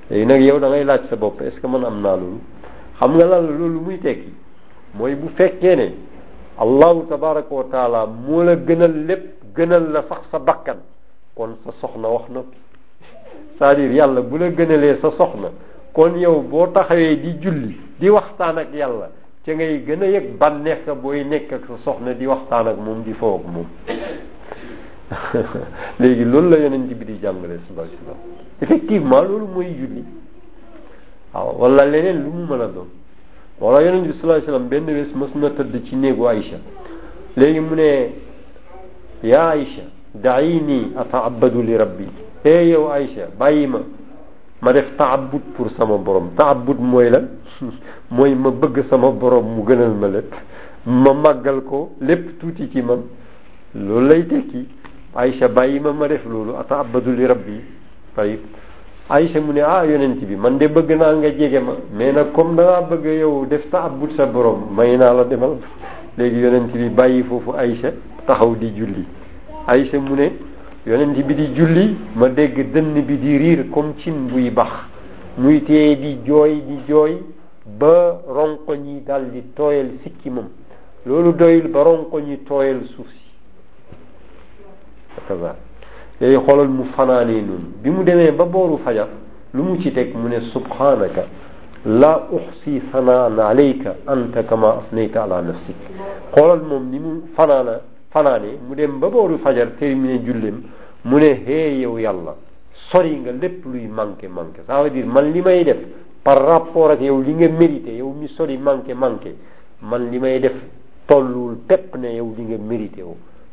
léegi nag yow da ngay laaj sa bopp est-ce que man am naa loolu xam nga lan la loolu muy tekki mooy bu fekkee ne allahu tabaraka wa taala moo la gënal lépp gënal la sax sa bakkan kon sa soxna wax na c'est-à-dire yàlla bu la gënalee sa soxna kon yow boo taxawee di julli di waxtaan ak yàlla ca ngay gën a yëg bànneex ka booy nekk ak sa soxna di waxtaan ak moom di foo ak moom léegi loolu la yonent bi di jàngale sallallahu alayhi wasallam effectivement loolu mooy julli waaw wala leneen lu mu mën a doon wala yonent bi sallallahu alayhi wasallam benn bés mës na tëdd ci néegu Aïcha léegi mu ne yaa Aïcha dayi nii ataabadu li rabbi ee yow Aïcha bàyyi ma ma def taabud pour sama borom taabud mooy lan mooy ma bëgg sama borom mu gënal ma lépp ma màggal ko lépp tuuti ci man loolu lay tekki Aïcha bàyyi ma ma def loolu ataabadu li rabbi tayib Aïcha mu ne ah yonent bi man de bëgg naa nga jege ma mais nag comme dangaa bëgg yow def ta abut sa borom may naa la demal léegi yonent bi bàyyi foofu Aïcha taxaw di julli Aïcha mu ne yonent bi di julli ma dégg dënn bi di riir comme cin buy bax muy téye di jooy di jooy ba ronkoñ yi dal di tooyal sikki moom loolu doyul ba ronkoñ yi tooyal suuf si kaza léegi xoolal mu fanaanee noonu bi mu demee ba booru fajar lu mu ci teg mu ne subhanaka la uxsi sanaan alayka anta kama asnayta ala nafsik xoolal moom ni mu fanaana fanaanee mu dem ba booru fajar terminé jullem mu ne hee yow yàlla sori nga lépp luy manqué manqué ça veut dire man li may def par rapport ak yow li nga mérité yow mi sori manqué manqué man li may def tolluwul pepp ne yow li nga mérité yow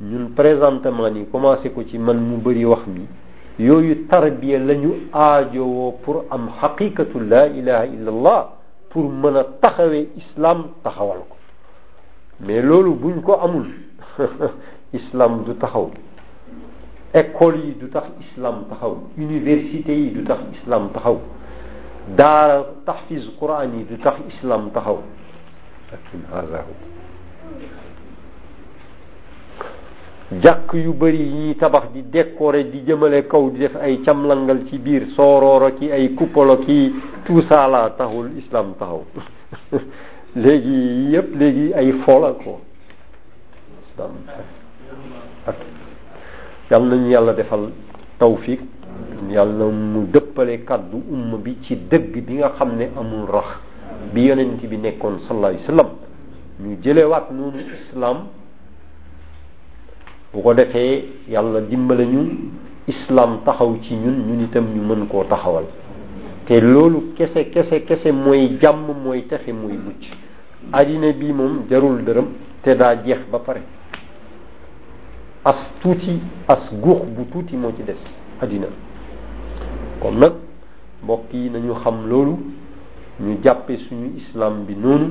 ñun présentement nii commencé ko ci man mu bëri wax mi yooyu tarbiya la ñu aajowoo pour am xaqiqatu laa ilaha illa allah pour mën a taxawee islam taxawal ko mais loolu buñ ko amul islam du taxaw école yi du tax islam taxaw université yi du tax islam taxaw daara taxfiz quran yi du tax islam taxaw lakin hada hu jàkk yu bari yi ñuy tabax di décorer di jëmale kaw di def ay camlangal ci biir soorooro ki ay coupolo ki tout ça la taxul islam taxaw léegi yépp léegi ay fola ko islam ak yal nañu yàlla defal tawfiq yal na mu dëppale kàddu umma bi ci dëgg bi nga xam ne amul rax bi yonent bi nekkoon sallallahu alayhi wa sallam ñu jëlewaat noonu islam bu ko defee yàlla dimbale ñu islam taxaw ci ñun ñun itam ñu mën koo taxawal te loolu kese kese kese mooy jàmm mooy texe mooy mucc àddina bii moom jarul dërëm te daa jeex ba pare as tuuti as guux bu tuuti moo ci des àddina kon nag mbokk yi nañu xam loolu ñu jàppe suñu islam bi noonu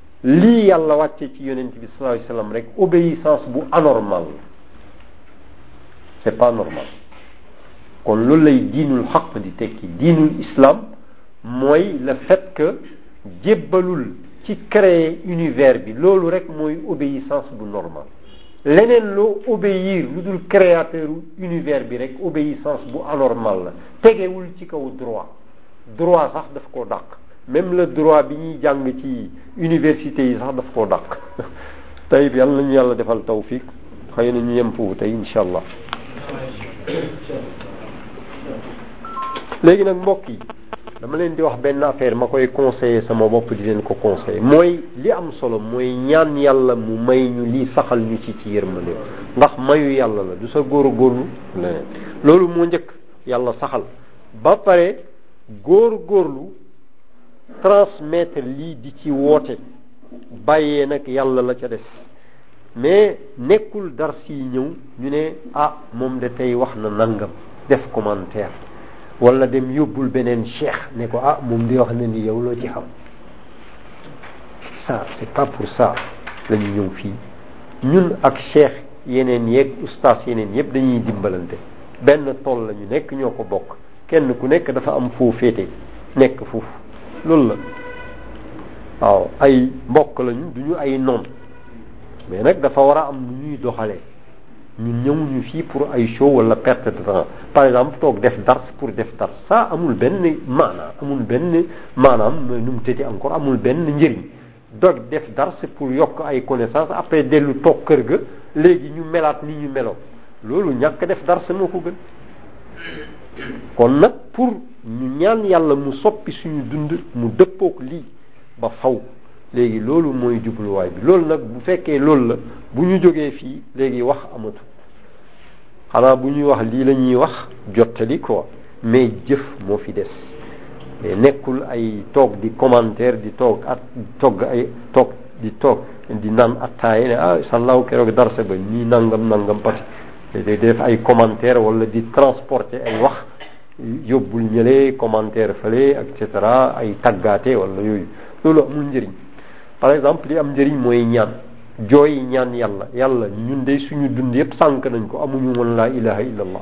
lii yàlla wàcce ci yonent bi sallallahu alayhi wasallam rek obéissance bu anormal c'est pas normal kon loolu lay diinul xaq di tekki diinul islam mooy le fait que jébbalul ci créer univers bi loolu rek mooy obéissance bu normal leneen loo obéir lu dul créateur univers bi rek obéissance bu anormal la tegewul ci kaw droit droit sax daf koo dàq même le droit bi ñuy jàng ci université yi sax daf koo dàq tayib yàlla nañu yàlla defal tawfiq xëy na ñu yem foofu tey incha allah léegi nag mbokk yi dama leen di wax benn affaire ma koy conseiller sama bopp di leen ko conseiller mooy li am solo mooy ñaan yàlla mu may ñu lii saxal ñu ci ci yërmande ndax mayu yàlla la du sa góor góorlu loolu moo njëkk yàlla saxal ba pare góor góorlu transmettre lii di ci woote bàyyee nag yàlla la ca des mais nekkul dars yi ñëw ñu ne ah moom de tey wax na nangam def commentaire wala dem yóbbul beneen cheikh ne ko ah moom di wax na ni yow loo ci xam ça c'est pas pour ça la ñu ñëw fii ñun ak cheikh yeneen yeeg ustaas yeneen yëpp dañuy dimbalante benn tool la ñu nekk ñoo ko bokk kenn ku nekk dafa am foo féete nekk foofu loolu la waaw ay mbokk lañu du ñu ay noon mais nag dafa war a am nu ñuy doxalee ñun ñëwuñu fii pour ay show wala perte de temps par exemple toog def dars pour def dars ça amul benn maanaam amul benn maanaam nu mu tëddee encore amul benn njëriñ dog def dars pour yokk ay connaissance après dellu toog kër ga léegi ñu melaat ni ñu meloo loolu ñàkk def dars moo ko gën kon nag pour ñu ñaan yàlla mu soppi suñu dund mu dëppook lii ba faw léegi loolu mooy jubluwaay bi loolu nag bu fekkee loolu la bu ñu jógee fii léegi wax amatu xanaa bu ñuy wax lii la ñuy wax jottali quoi mais jëf moo fi des mais nekkul ay toog di commentaire di toog at togg ay toog di toog di naan attaaya ne ah sàllaaw keroog darse ba nii nangam nangam parce que day def ay commentaire wala di transporter ay wax yóbbul ñëlee commentaire fële et cetera ay taggaate wala yooyu loolu amul njëriñ par exemple li am njëriñ mooy ñaan jooy ñaan yàlla yàlla ñun de suñu dund yëpp sànq nañ ko amuñu woon laa ilaha illallah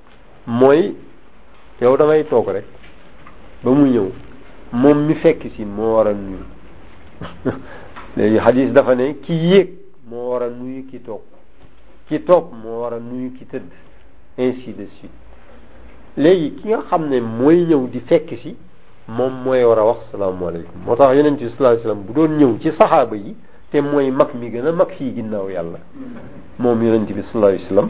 mooy yow da ngay toog rek ba mu ñëw moom mi fekk si moo war a nuyu léegi xadis dafa ne ki yéeg moo war a nuyu ki toog ki toog moo war a nuyu ki tëdd ainsi de suite léegi ki nga xam ne mooy ñëw di fekk si moom mooy war a wax salaamaaleykum moo tax yonent bi sallallahu alayhi wasallam bu doon ñëw ci saxaaba yi te mooy mag mi gën a mag fii ginnaaw yàlla moom yonent bi sallallahu alayhi wasallam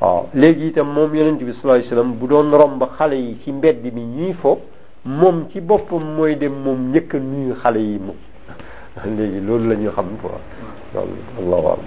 waaw léegi itam moom yonent bi sallallahu alayhi wasallam bu doon romb xale yi ci mbedd mi ñuy fo moom ci boppam mooy dem moom njëkk a nuyu xale yi moom léegi loolu la ñu xam quoi loolu allahu alam